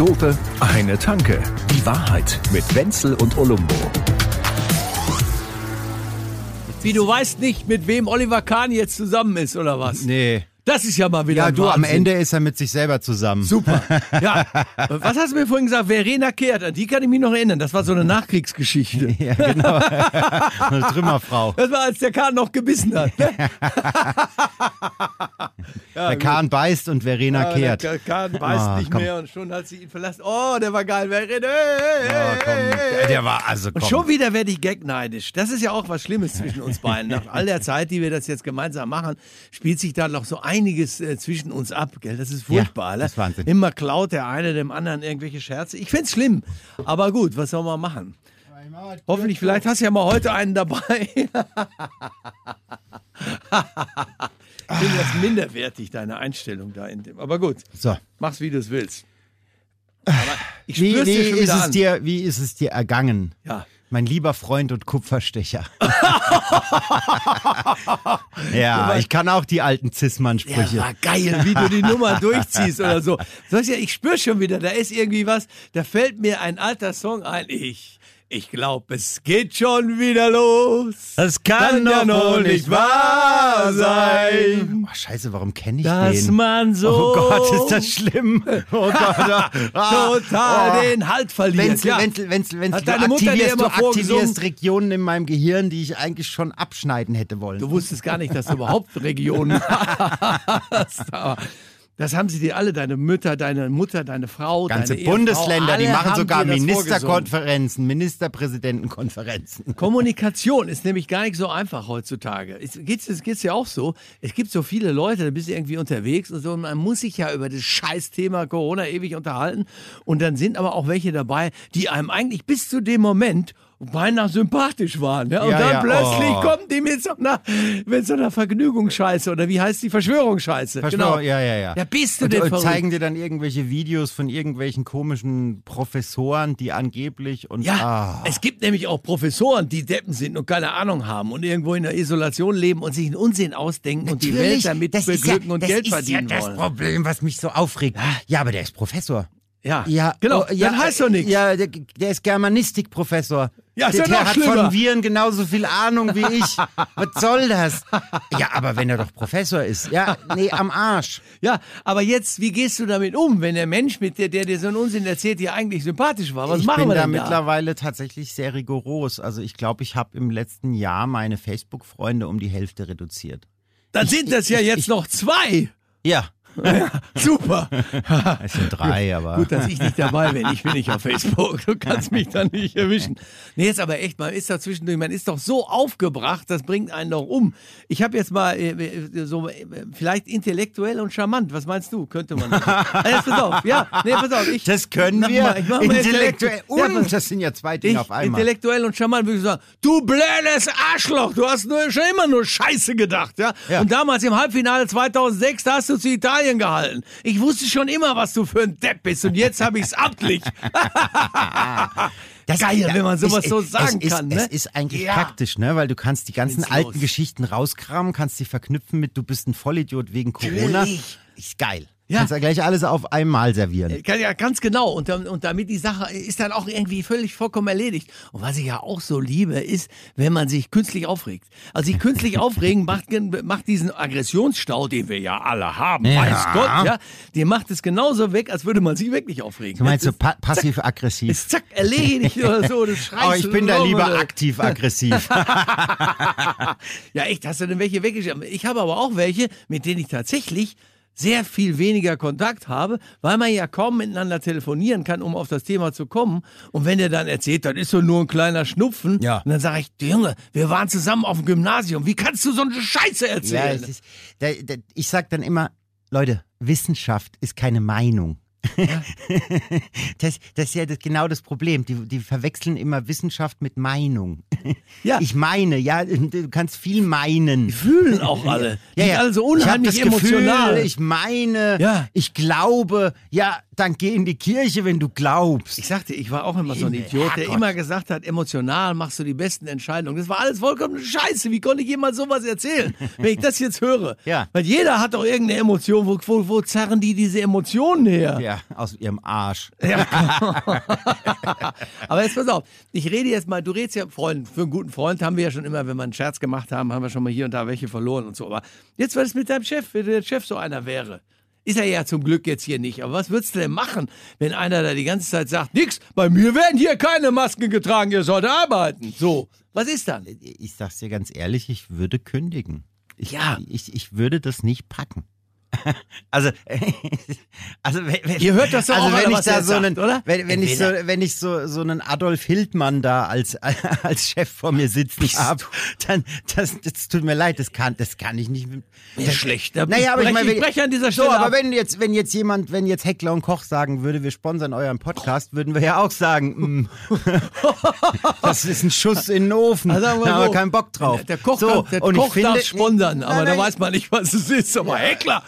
Dope, eine Tanke. Die Wahrheit mit Wenzel und Olumbo. Wie, du weißt nicht, mit wem Oliver Kahn jetzt zusammen ist, oder was? Nee. Das ist ja mal wieder Ja, ein du, am Wahnsinn. Ende ist er mit sich selber zusammen. Super. Ja. Was hast du mir vorhin gesagt? Verena Kehrt, an die kann ich mich noch erinnern. Das war so eine Nachkriegsgeschichte. Ja, genau. Eine Trümmerfrau. Das war, als der Kahn noch gebissen hat. Ne? der Kahn beißt und Verena kehrt. Der Kahn beißt Ah, nicht komm. mehr und schon hat sie ihn verlassen. Oh, der war geil. Verena. Hey, Oh, hey, Der, war, also Und komm. schon wieder werde ich gagneidisch. Das ist ja auch was Schlimmes zwischen uns beiden. Nach all der Zeit, die wir das jetzt gemeinsam machen, spielt sich da noch so einiges äh, zwischen uns ab. Gell? Das ist furchtbar. Ja, ne? das ist Wahnsinn. Immer klaut der eine dem anderen irgendwelche Scherze. Ich find's schlimm. Aber gut, was soll man machen? Hoffentlich, vielleicht hast du ja mal heute einen dabei. ich finde das minderwertig, deine Einstellung da in dem. Aber gut, So. mach's wie du es willst. Aber ich Wie, wie, ist es an. dir, wie ist es dir ergangen? Ja. Mein lieber Freund und Kupferstecher. ja, ich kann auch die alten Ja, Zismann-Sprüche. war geil, wie du die Nummer durchziehst oder so. Ja, ich spür schon wieder, da ist irgendwie was, da fällt mir ein alter Song ein. Ich, ich glaube, es geht schon wieder los. Das Kann ja noch nicht wahr sein, Oh, scheiße, warum kenne ich dass den? man so Oh Gott, ist das schlimm. Oh Gott. ah, total oh. den Halt verliert. Wenzel, ja. Wenzel, Wenzel, Wenzel, Hat deine Mutter dir aktivierst, immer du aktivierst Regionen in meinem Gehirn, die ich eigentlich schon abschneiden hätte wollen. Du wusstest gar nicht, dass du überhaupt Regionen hast. Das haben sie dir alle, deine Mütter, deine Mutter, deine Frau, Ganze deine Ehefrau, Bundesländer, die alle machen sogar. Ministerkonferenzen, Ministerpräsidentenkonferenzen. Kommunikation ist nämlich gar nicht so einfach heutzutage. Es geht's, es geht's ja auch so. Es gibt so viele Leute, da bist du irgendwie unterwegs und so. Und man muss sich ja über das Scheißthema Corona ewig unterhalten. Und dann sind aber auch welche dabei, die einem eigentlich bis zu dem Moment beinahe sympathisch waren. Ja? Und Ja, dann ja, plötzlich oh. kommen die mit so einer, mit so einer Vergnügungsscheiße oder wie heißt die Verschwörungsscheiße? genau. Verschwörung, ja, ja, ja. Ja, bist du und, denn und verrückt? zeigen dir dann irgendwelche Videos von irgendwelchen komischen Professoren, die angeblich und Ja, ah. es gibt nämlich auch Professoren, die Deppen sind und keine Ahnung haben und irgendwo in der Isolation leben und sich einen Unsinn ausdenken und die Welt Natürlich, damit das ist beglücken ja, und das Geld ist verdienen ja das wollen. Problem, was mich so aufregt. Ja, aber der ist Professor. Ja, Ja, genau. oh, ja, dann heißt doch nichts. Ja, der, der ist Germanistikprofessor. Ja, ist der, ja hat schlimmer. von Viren genauso viel Ahnung wie ich. Was soll das? Ja, aber wenn er doch Professor ist. Ja, nee, am Arsch. Ja, aber jetzt, wie gehst du damit um, wenn der Mensch, mit der, der dir so einen Unsinn erzählt, dir eigentlich sympathisch war? Was ich machen bin wir da denn da? mittlerweile tatsächlich sehr rigoros. Also ich glaube, ich habe im letzten Jahr meine Facebook-Freunde um die Hälfte reduziert. Dann sind das ja ich- jetzt ich- noch zwei. Ja, Super. es sind drei, aber. Gut, dass ich nicht dabei bin. Ich bin nicht auf Facebook. Du kannst mich dann nicht erwischen. Nee, jetzt aber echt, man ist da zwischendurch, man ist doch so aufgebracht, das bringt einen doch um. Ich habe jetzt mal äh, äh, so äh, vielleicht intellektuell und charmant. Was meinst du? Könnte man. Das? Jetzt pass auf. Ja, nee, pass auf. Ich, Das können wir mal- ich mach mal intellektuell Ja, und pass- das sind ja zwei Dinge ich, auf einmal. intellektuell und charmant würde ich sagen, du blödes Arschloch, du hast nur, schon immer nur Scheiße gedacht, ja? Ja. Und damals im Halbfinale 2006, da hast du zu Italien gehalten. Ich wusste schon immer, was du für ein Depp bist und jetzt habe ich's amtlich. Das Geil, wenn man sowas so sagen es ist, kann, ne? Es ist eigentlich Ja. praktisch, ne? Weil du kannst die ganzen Find's alten los. Geschichten rauskramen, kannst sie verknüpfen mit, du bist ein Vollidiot wegen Corona. Natürlich. Ist geil. Ja. Kannst ja gleich alles auf einmal servieren. Kann Ja, ganz genau. Und, und damit die Sache ist dann auch irgendwie völlig vollkommen erledigt. Und was ich ja auch so liebe, ist, wenn man sich künstlich aufregt. Also sich künstlich aufregen macht, macht diesen Aggressionsstau, den wir ja alle haben, Ja. weiß Gott, ja, den macht es genauso weg, als würde man sich wirklich aufregen. Du meinst so pa passiv-aggressiv. ist zack, erledigt oder so. Du schreist Oh, ich bin da lieber aktiv-aggressiv. Ja, echt, hast du denn welche weggeschickt? Ich habe aber auch welche, mit denen ich tatsächlich sehr viel weniger Kontakt habe, weil man ja kaum miteinander telefonieren kann, um auf das Thema zu kommen. Und wenn der dann erzählt, das ist so nur ein kleiner Schnupfen, Ja. und dann sage ich, Junge, wir waren zusammen auf dem Gymnasium, wie kannst du so eine Scheiße ja, erzählen? es ist, da, da, ich sag dann immer, Leute, Wissenschaft ist keine Meinung. das, das ist ja das, genau das Problem. Die, die verwechseln immer Wissenschaft mit Meinung. Ja. Ich meine, ja, du kannst viel meinen. Die fühlen auch alle. Die sind alle so ich hab unheimlich das emotional. Gefühl, ich meine, Ja. ich glaube, ja, dann geh in die Kirche, wenn du glaubst. Ich sagte, ich war auch immer so ein Idiot, der immer gesagt hat, emotional machst du die besten Entscheidungen. Das war alles vollkommen scheiße. Wie konnte ich jemals sowas erzählen, wenn ich das jetzt höre? Ja. Weil jeder hat doch irgendeine Emotion. Wo, wo, wo zerren die diese Emotionen her? Ja, aus ihrem Arsch. Aber jetzt pass auf, ich rede jetzt mal, du redest ja, Freund, für einen guten Freund haben wir ja schon immer, wenn wir einen Scherz gemacht haben, haben wir schon mal hier und da welche verloren und so. Aber jetzt, was ist mit deinem Chef, wenn der Chef so einer wäre? Ist er ja zum Glück jetzt hier nicht. Aber was würdest du denn machen, wenn einer da die ganze Zeit sagt, nix, bei mir werden hier keine Masken getragen, ihr sollt arbeiten. So, was ist dann? Ich sag's dir ganz ehrlich, ich würde kündigen. Ich, Ja. Ich, ich würde das nicht packen. Also, also wenn, Ihr hört das doch also auch wenn ich was da so sagt, einen, oder? Wenn, wenn ich so, wenn ich so so einen Adolf Hildmann da als als Chef vor mir sitzen habe, dann das, das tut mir leid, das kann das kann ich nicht. Ja, schlecht. Da Naja, aber ich meine, ich breche an dieser so, Stelle aber ab. wenn jetzt wenn jetzt jemand, wenn jetzt Heckler und Koch sagen würde, wir sponsern euren Podcast, würden wir ja auch sagen, mm, das ist ein Schuss in den Ofen, Also da haben wir so, keinen Bock drauf. Der Koch, so, kann, der und Koch ich finde, darf sponsern, aber Nein, da nein. weiß man nicht, was es ist. Aber Heckler.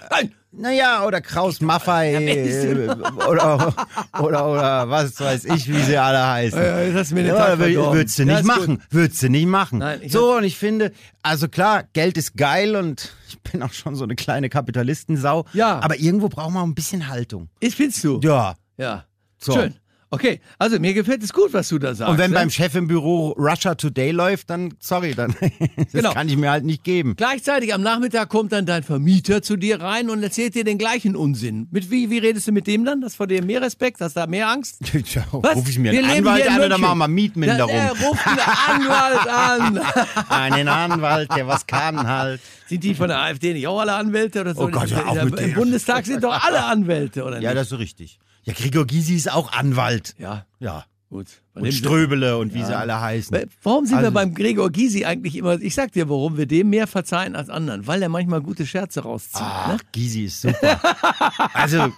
Naja, oder Kraus Maffei äh, oder, oder, oder was weiß ich, wie sie alle heißen. Ja, du mir Ja, würdest du Ja, nicht gut. machen. Würdest du nicht machen. Nein, ich so, und ich finde, also klar, Geld ist geil und ich bin auch schon so eine kleine Kapitalistensau. Ja. Aber irgendwo braucht man auch ein bisschen Haltung. Ist, findest du? Ja. Ja. So. Schön. Okay, also mir gefällt es gut, was du da sagst. Und wenn ne? beim Chef im Büro Russia Today läuft, dann, sorry, dann, das Genau. kann ich mir halt nicht geben. Gleichzeitig am Nachmittag kommt dann dein Vermieter zu dir rein und erzählt dir den gleichen Unsinn. Mit wie, wie redest du mit dem dann? Hast vor dir mehr Respekt? Hast du da mehr Angst? Was? Ruf ich mir einen Anwalt an oder machen wir Mietminderung? Ja, er ruft einen Anwalt an. Einen Anwalt, der was kann halt. Sind die von der AfD nicht auch alle Anwälte oder so? Oh Gott, In der- mit Im Bundestag sind doch alle Anwälte, oder nicht? Ja, das ist richtig. Ja, Gregor Gysi ist auch Anwalt. ja Ja. gut. Bei Und Ströbele und wie sie alle heißen. Warum sind wir Also- beim Gregor Gysi eigentlich immer, ich sag dir, warum wir dem mehr verzeihen als anderen? Weil er manchmal gute Scherze rauszieht. Ne? Ach, Gysi ist super. also,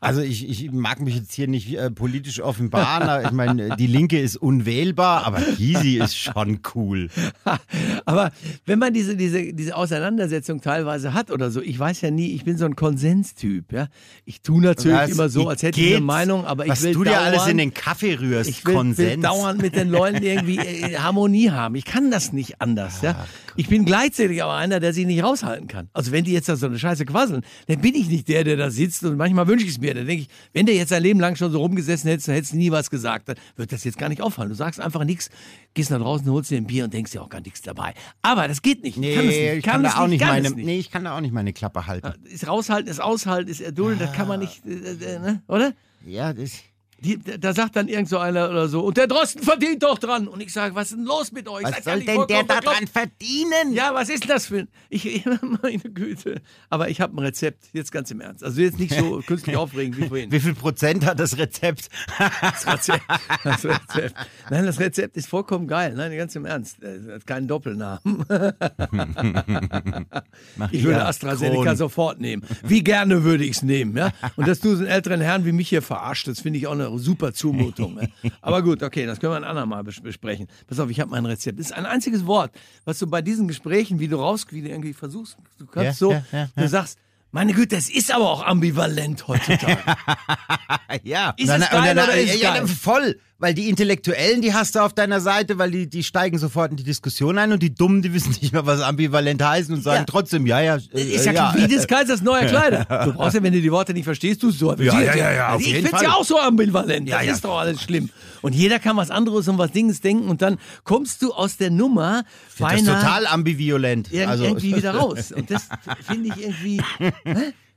also ich, ich mag mich jetzt hier nicht äh, politisch offenbaren. Ich meine, die Linke ist unwählbar, aber Gysi ist schon cool. Aber wenn man diese, diese, diese Auseinandersetzung teilweise hat oder so, ich weiß ja nie, ich bin so ein Konsenstyp, ja. Ich tue natürlich Was? immer so, als hätte ich eine? Meinung, aber ich Was will du dir dauernd, alles in den Kaffee rührst, ich will, will Konsens. dauernd mit den Leuten irgendwie äh, Harmonie haben. Ich kann das nicht anders, ja. Ich bin gleichzeitig aber einer, der sich nicht raushalten kann. Also wenn die jetzt da so eine Scheiße quasseln, dann bin ich nicht der, der da sitzt und manchmal wünsche ich es mir. Dann denke ich, wenn der jetzt sein Leben lang schon so rumgesessen hätte, dann hättest du nie was gesagt. Dann wird das jetzt gar nicht auffallen. Du sagst einfach nichts, gehst nach draußen, holst dir ein Bier und denkst dir auch gar nichts dabei. Aber das geht nicht. Nee, ich kann es nicht. ich kann, da auch nicht meine, es nicht. nee, ich kann da auch nicht meine Klappe halten. Ist raushalten, ist aushalten, ist erdulden, das kann man nicht, äh, äh, ne? oder? Ja, das, Die, da sagt dann irgend so einer oder so, und der Drosten verdient doch dran. Und ich sage, was ist denn los mit euch? was soll denn der da dran verdienen? Ja, was ist das für ein. Ich, meine Güte. Aber ich habe ein Rezept, jetzt ganz im Ernst. Also jetzt nicht so künstlich aufregend wie vorhin. Wie viel Prozent hat das Rezept? Das Rezept, das Rezept. Nein, das Rezept ist vollkommen geil. Nein, ganz im Ernst. Hat keinen Doppelnamen. Ich würde AstraZeneca Kron. sofort nehmen. Wie gerne würde ich es nehmen, ja? Und dass du so einen älteren Herrn wie mich hier verarscht, das finde ich auch eine super Zumutung. Ja? Aber gut, okay, das können wir ein andermal bes besprechen. Pass auf, ich habe mein Rezept. Das ist ein einziges Wort, was du bei diesen Gesprächen, wie du raus, wie du irgendwie versuchst, du kannst Ja, so, ja, ja, du sagst, meine Güte, das ist aber auch ambivalent heutzutage. Ja. Ist es geil oder ist ja, geil? Voll. Weil die Intellektuellen, die hast du auf deiner Seite, weil die, die steigen sofort in die Diskussion ein und die Dummen, die wissen nicht mehr, was ambivalent heißt und sagen Ja. trotzdem, ja, ja. äh, Ich sag, ja. wie des Kaisers neuer Kleider. Du brauchst ja, wenn du die Worte nicht verstehst, du so. Ja, ja, ja, ja, auf ich Fall. ja auch so ambivalent. Ja, das ja. ist doch alles schlimm. Und jeder kann was anderes und was Dinges denken und dann kommst du aus der Nummer Das beinahe total ambivalent. irg- Also, irgendwie wieder raus. Und das finde ich irgendwie. Hä?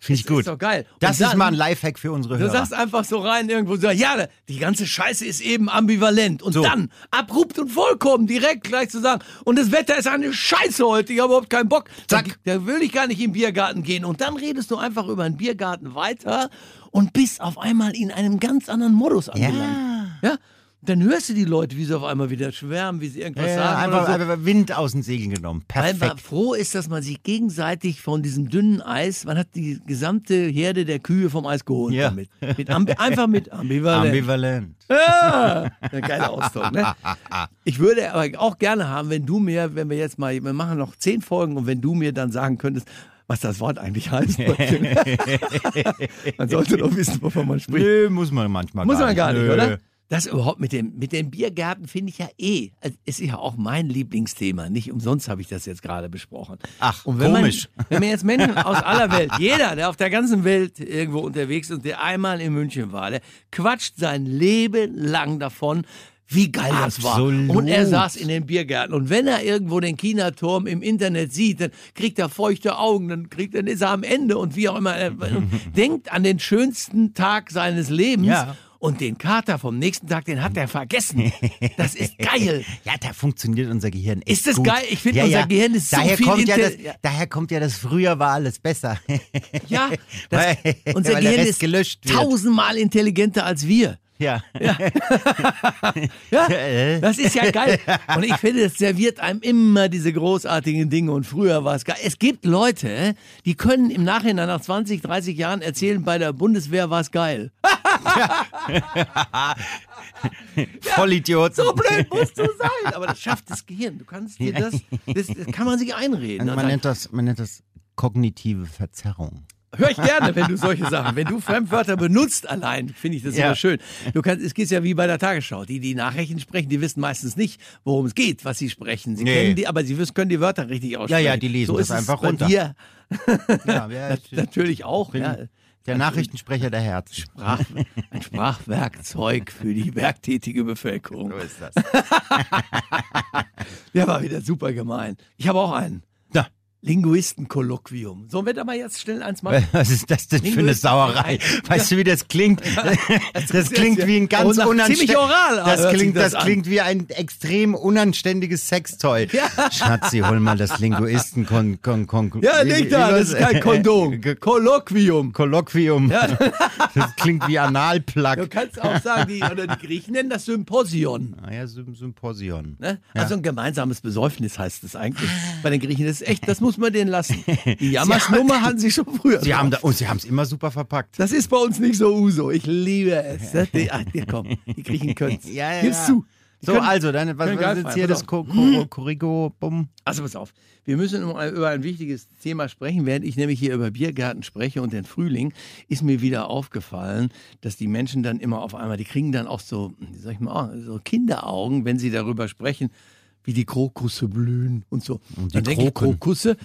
Finde ich Das gut. Ist doch geil. das dann, ist mal ein Lifehack für unsere Du Hörer. sagst einfach so rein irgendwo so, ja, die ganze Scheiße ist eben ambivalent. Und So. dann abrupt und vollkommen direkt gleich zu sagen, und das Wetter ist eine Scheiße heute, ich habe überhaupt keinen Bock. Zack. Da, da will ich gar nicht im Biergarten gehen. Und dann redest du einfach über einen Biergarten weiter und bist auf einmal in einem ganz anderen Modus angelangt. Ja. Dann hörst du die Leute, wie sie auf einmal wieder schwärmen, wie sie irgendwas ja, sagen. einfach, so. einfach Wind aus den Segeln genommen. Weil man Perfekt. froh ist, dass man sich gegenseitig von diesem dünnen Eis, man hat die gesamte Herde der Kühe vom Eis geholt Ja. damit. Mit ambi einfach mit Ambivalent. Ambivalent. Ja, ein geiler Ausdruck, ne? Ich würde aber auch gerne haben, wenn du mir, wenn wir jetzt mal, wir machen noch zehn Folgen und wenn du mir dann sagen könntest, was das Wort eigentlich heißt. man sollte doch wissen, wovon man spricht. Nö, muss man manchmal Muss gar man nicht. gar nicht, Nö. oder? Das überhaupt mit dem, mit dem Biergarten finde ich ja eh, also es ist ja auch mein Lieblingsthema. Nicht umsonst habe ich das jetzt gerade besprochen. Ach, und wenn komisch. Man, wenn man jetzt Menschen aus aller Welt, jeder, der auf der ganzen Welt irgendwo unterwegs ist und der einmal in München war, der quatscht sein Leben lang davon, wie geil das war. Und er saß in den Biergärten. Und wenn er irgendwo den China-Turm im Internet sieht, dann kriegt er feuchte Augen, dann kriegt er, dann ist er am Ende und wie auch immer. Er denkt an den schönsten Tag seines Lebens. Ja. Und den Kater vom nächsten Tag, den hat er vergessen. Das ist geil. Ja, da funktioniert unser Gehirn echt Ist das gut. geil? Ich finde, ja, unser ja. Gehirn ist so daher viel kommt ja das, ja. Daher kommt ja das früher war alles besser. Ja, das, Weil- unser weil Gehirn ist gelöscht wird. tausendmal intelligenter als wir. ja. Ja, Äh. das ist ja geil. Und ich finde, es serviert einem immer diese großartigen Dinge. Und früher war es geil. Es gibt Leute, die können im Nachhinein nach 20, 30 Jahren erzählen, bei der Bundeswehr war es geil. Vollidiot. So blöd musst du sein. Aber das schafft das Gehirn. Du kannst dir das, das, das kann man sich einreden. Man nennt das, man nennt das kognitive Verzerrung. Hör ich gerne, wenn du solche Sachen, wenn du Fremdwörter benutzt allein, finde ich das Ja. immer schön. Du kannst, es geht ja wie bei der Tagesschau. Die, die Nachrichten sprechen, die wissen meistens nicht, worum es geht, was sie sprechen. Sie Nee. kennen die, aber sie wissen, können die Wörter richtig aussprechen. ja, die lesen so das ist einfach es bei runter. Dir Ja, ja, ich natürlich auch. bin Ja. Der Nachrichtensprecher der Herzen. Sprach, ein Sprachwerkzeug für die werktätige Bevölkerung. So ist das. Der war wieder super gemein. Ich habe auch einen. Na, Linguistenkolloquium. Sollen wir da mal jetzt schnell eins machen? was ist das denn für eine Sauerei? Weißt du, wie das klingt? Das ist klingt wie ein ja- ganz unanständiges. Das klingt, das das klingt wie ein extrem unanständiges Sextoy. Ja. Schatzi, hol mal das Linguisten kon, kon, kon, Ja, leg da, das ist kein Kondom. Kolloquium. Kolloquium. Das klingt wie Du Analplug. kannst auch sagen, die, oder die Griechen nennen das Symposion. Ah ja, Sym Symposion. Ne? Also ein gemeinsames Besäufnis heißt es eigentlich. Bei den Griechen das ist echt, das muss man denen lassen. Die Jammersnummer hatten sie schon früher. Sie drauf. haben da, und sie haben es immer super verpackt. das ist bei uns nicht so Uso. Ich liebe es. Die, ach, die, komm, die Griechen können es. Ja, ja, Gib's ja. zu. Die So, können- also, dann, was, was ist jetzt hier das Ko Korrigo, Bumm? Also pass auf, wir müssen über über ein wichtiges Thema sprechen. Während ich nämlich hier über Biergärten spreche und den Frühling, ist mir wieder aufgefallen, dass die Menschen dann immer auf einmal, die kriegen dann auch so, wie sag ich mal, so Kinderaugen, wenn sie darüber sprechen, wie die Krokusse blühen und so. Und die dann denke ich, Kroken. Krokusse,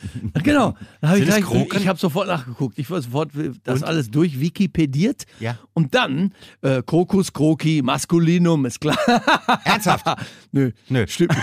genau. Dann habe ich, gleich- Kroken? ich habe sofort nachgeguckt. Ich war sofort das alles durch Wikipediert. Ja. Und dann äh, Krokus, Kroki, Maskulinum, ist klar. Ernsthaft? Nö, Nö. stimmt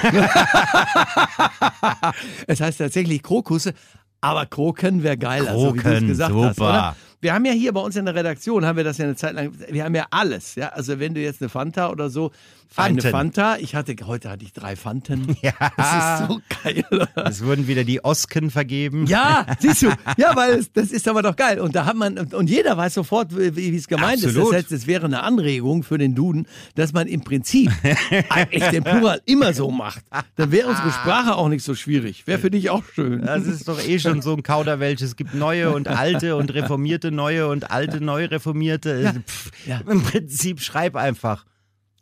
es heißt tatsächlich Krokusse, aber Kroken wäre geil, also wie du es Kroken, gesagt hast, super. oder? Wir haben ja hier bei uns in der Redaktion, haben wir das ja eine Zeit lang, wir haben ja alles, ja, also wenn du jetzt eine Fanta oder so, eine Fanten. Fanta, ich hatte, heute hatte ich drei Fanten, Ja. das ist so geil. Es wurden wieder die Osken vergeben. Ja, siehst du, ja, weil das ist aber doch geil. Und da hat man, und jeder weiß sofort, wie es gemeint ist. Absolut. Das heißt, es wäre eine Anregung für den Duden, dass man im Prinzip eigentlich den Plural immer so macht. Dann wäre unsere Sprache auch nicht so schwierig. Wäre für dich auch schön. Das ist doch eh schon so ein Kauderwelsch. Es gibt neue und alte und reformierte neue und alte neu reformierte. Pff, Ja. Im Prinzip schreib einfach.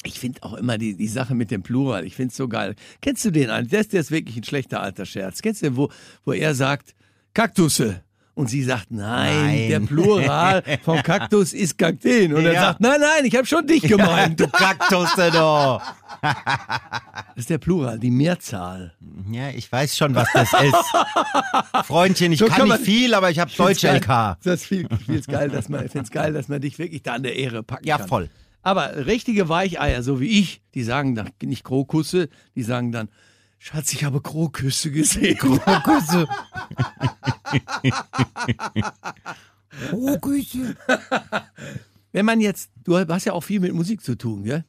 Ich finde auch immer die, die Sache mit dem Plural, ich finde es so geil. Kennst du den eigentlich? Der ist, der ist wirklich ein schlechter alter Scherz. Kennst du den, wo, wo er sagt, Kaktusse? Und sie sagt, nein, Nein. der Plural vom Kaktus ist Kakteen. Und er Ja. sagt, nein, nein, ich habe schon dich gemeint. Du Kaktus doch. Das ist der Plural, die Mehrzahl. Ja, ich weiß schon, was das ist. Freundchen, ich So kann kann nicht viel, aber ich habe Deutsch Find's LK. Das ist viel, viel geil, dass man, ich geil, dass man dich wirklich da an der Ehre packen Ja, kann. voll. Aber richtige Weicheier, so wie ich, die sagen dann nicht Krokusse, die sagen dann, Schatz, ich habe Kroküsse gesehen. Krokusse. Wenn man jetzt, du hast ja auch viel mit Musik zu tun, gell?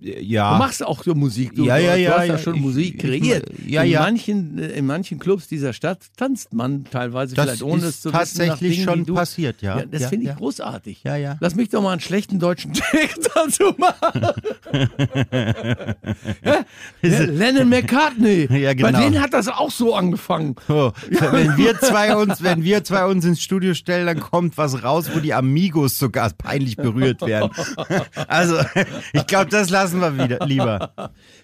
Ja. Du machst auch so Musik. Du, Ja, ja, du ja, hast ja ja, schon ich- Musik ich- kreiert. ja, in ja. Manchen, äh, in manchen Clubs dieser Stadt tanzt man teilweise Das vielleicht ohne ist es zu wissen. nach tatsächlich Dingen, schon du, passiert, ja. das Ja, finde ich großartig. Ja, ja. Lass mich doch mal einen schlechten deutschen Text dazu machen. Lennon McCartney. Ja, Bei genau. denen hat das auch so angefangen. So, wenn wir zwei uns, wenn wir zwei uns ins Studio stellen, dann kommt was raus, wo die Amigos sogar peinlich berührt werden. Also, ich glaube, das lassen wir wieder lieber.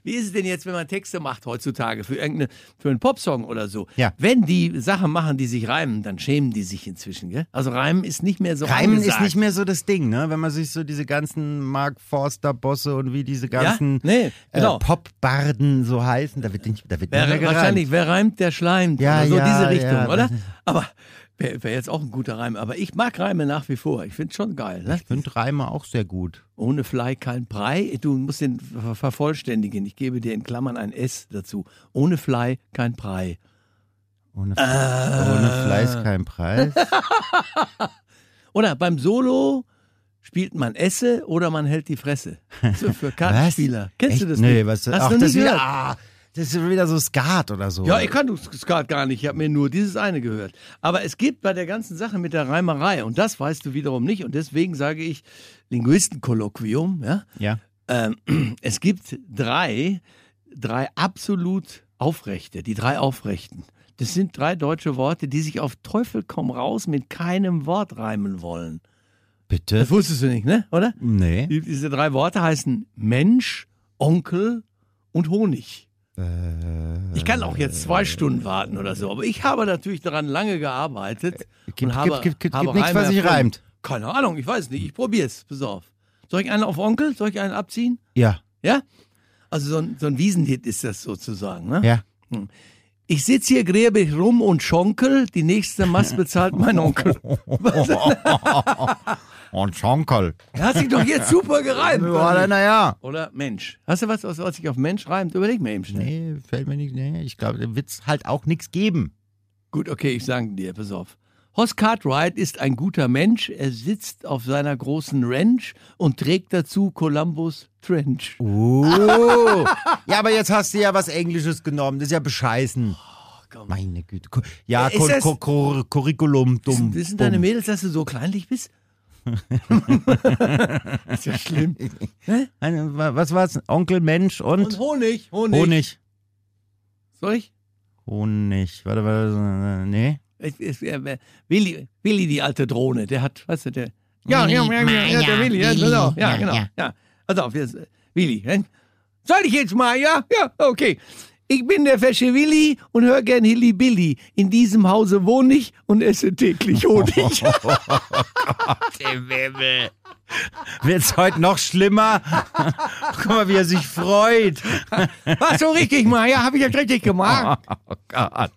Wie ist es denn jetzt, wenn man Texte macht heutzutage für irgendeine, für einen Popsong oder so? Ja. Wenn die Sachen machen, die sich reimen, dann schämen die sich inzwischen, gell? Also Reimen ist nicht mehr so Reimen ist nicht mehr so das Ding, ne? Wenn man sich so diese ganzen Mark Forster Bosse und wie diese ganzen Nee, genau. äh, Popbarden so heißen, da wird nicht, da wird Wer, wahrscheinlich, wer reimt, der schleimt. Ja, so ja, diese Richtung, ja, oder? das- Aber wäre wär jetzt auch ein guter Reim. Aber ich mag Reime nach wie vor. Ich finde schon geil. Ne? Ich finde Reime auch sehr gut. Ohne Fly kein Brei. Du musst den ver- vervollständigen. Ich gebe dir in Klammern ein S dazu. Ohne Fly kein Brei. Ohne, Äh. ohne Fleiß kein Preis. Oder beim Solo spielt man Esse oder man hält die Fresse. So für Kartenspieler. Kennst Echt? du das nee, nicht? Was, Hast ach, du das nicht wieder, ah, das ist wieder so Skat oder so. Ja, ich kann Skat gar nicht. Ich habe mir nur dieses eine gehört. Aber es gibt bei der ganzen Sache mit der Reimerei, und das weißt du wiederum nicht, und deswegen sage ich Linguistenkolloquium, ja. Ja. Ähm, es gibt drei, drei absolut Aufrechte, die drei Aufrechten. Das sind drei deutsche Worte, die sich auf Teufel komm raus mit keinem Wort reimen wollen. Bitte? Das wusstest du nicht, ne? Oder? Nee. Die- Diese drei Worte heißen Mensch, Onkel und Honig. Ich kann auch jetzt zwei Stunden warten oder so, aber ich habe natürlich daran lange gearbeitet. Gibt- und habe, gibt- gibt- habe nichts, was sich reimt. Keine Ahnung, ich weiß nicht. Ich probier's. Pass auf. Soll ich einen auf Onkel? Soll ich einen abziehen? Ja. Ja? Also so ein, so ein Wiesenhit ist das sozusagen. Ne? Ja. Ich sitze hier gräbig rum und schonkel, die nächste Mast bezahlt mein Onkel. Und Schonkel. Hat sich doch jetzt super gereimt. Ja, naja. Oder Mensch. Hast du was, was was sich auf Mensch reimt? Überleg mal eben schnell. Nee, fällt mir nicht. Nee, ich glaube, da wird es halt auch nichts geben. Gut, okay, ich sage dir, pass auf. Hoss Cartwright ist ein guter Mensch. Er sitzt auf seiner großen Ranch und trägt dazu Columbus Trench. Oh. ja, aber jetzt hast du ja was Englisches genommen. Das ist ja bescheißen. komm. Meine Güte. Ja, Curriculum, dumm. Wissen deine. Mädels, dass du so kleinlich bist? ist ja schlimm. Wa- Was war's? Onkel, Mensch und, Und Honig, Honig. Honig. Soll ich? Honig. Warte, warte, nee. Äh, Willi, Willi, die alte Drohne, der hat, weißt du, der. Ja, ja, ja, ja, ja, der Willi, ja, genau. Ja, genau. Ja. Also auf, jetzt, Willi. Soll ich jetzt mal, ja? Ja, okay. Ich bin der fesche Willi und höre gern Hilly Billy. In diesem Hause wohne ich und esse täglich Honig. Wird's heute noch schlimmer? Guck mal, wie er sich freut. Was so richtig mal, ja, habe ich jetzt richtig gemacht. Oh Gott.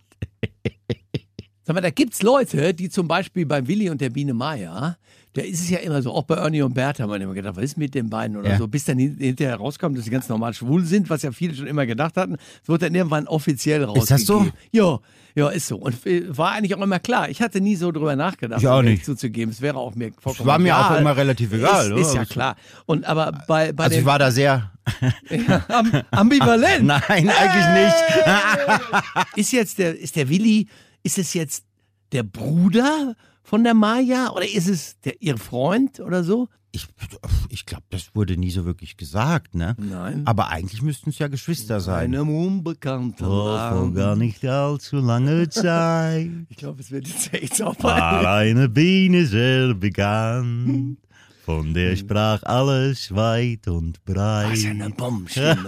Sag mal, da gibt's Leute, die zum Beispiel bei Willi und der Biene Maya, da ist es ja immer so, auch bei Ernie und Bert haben wir immer gedacht, was ist mit den beiden oder Ja. so, bis dann hin- hinterher rauskommt, dass sie ganz normal schwul sind, was ja viele schon immer gedacht hatten. Es wurde dann irgendwann offiziell rausgegeben. Ist das so? Ja, ja, ist so. Und äh, war eigentlich auch immer klar. Ich hatte nie so drüber nachgedacht, Ich auch nicht. zuzugeben. Es wäre auch mir vollkommen war mir egal. auch immer relativ egal, Ist, ist ne? ja klar. Und aber bei, bei Also ich war da sehr. Am, ambivalent. Nein, eigentlich nicht. Ist jetzt der, ist der Willi, ist es jetzt der Bruder von der Maya oder ist es der, ihr Freund oder so? Ich, ich glaube, das wurde nie so wirklich gesagt, ne? Nein. Aber eigentlich müssten es ja Geschwister sein. Einem unbekannten Oh, vor gar nicht allzu lange Zeit Ich glaube, es wird jetzt echt so war eine Biene sehr bekannt. Von der sprach alles weit und breit. Ja eine Bombenstimme.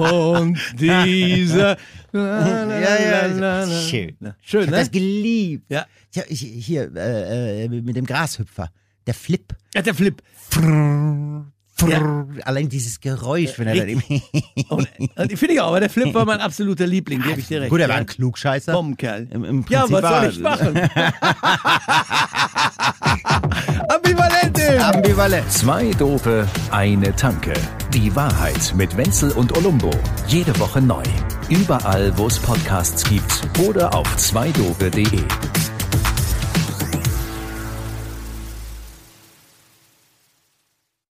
Und diese. Ja, ja, schön. Schön, Ich ne? das geliebt. Ja. Ja, hier, äh, äh, mit dem Grashüpfer. Der Flip. ja, der Flip. Frrr, frrr. Allein dieses Geräusch, wenn er richtig. eben. Und, und finde ich auch, aber der Flip war mein absoluter Liebling, gebe ich dir recht. Gut, er war ja. ein Klugscheißer. Bombenkerl. Im, im Ja, was soll ich machen? Ambivalente! Ambivalent. Zwei Dope, eine Tanke. Die Wahrheit mit Wenzel und Olumbo. Jede Woche neu. Überall, wo es Podcasts gibt oder auf zweidope.de.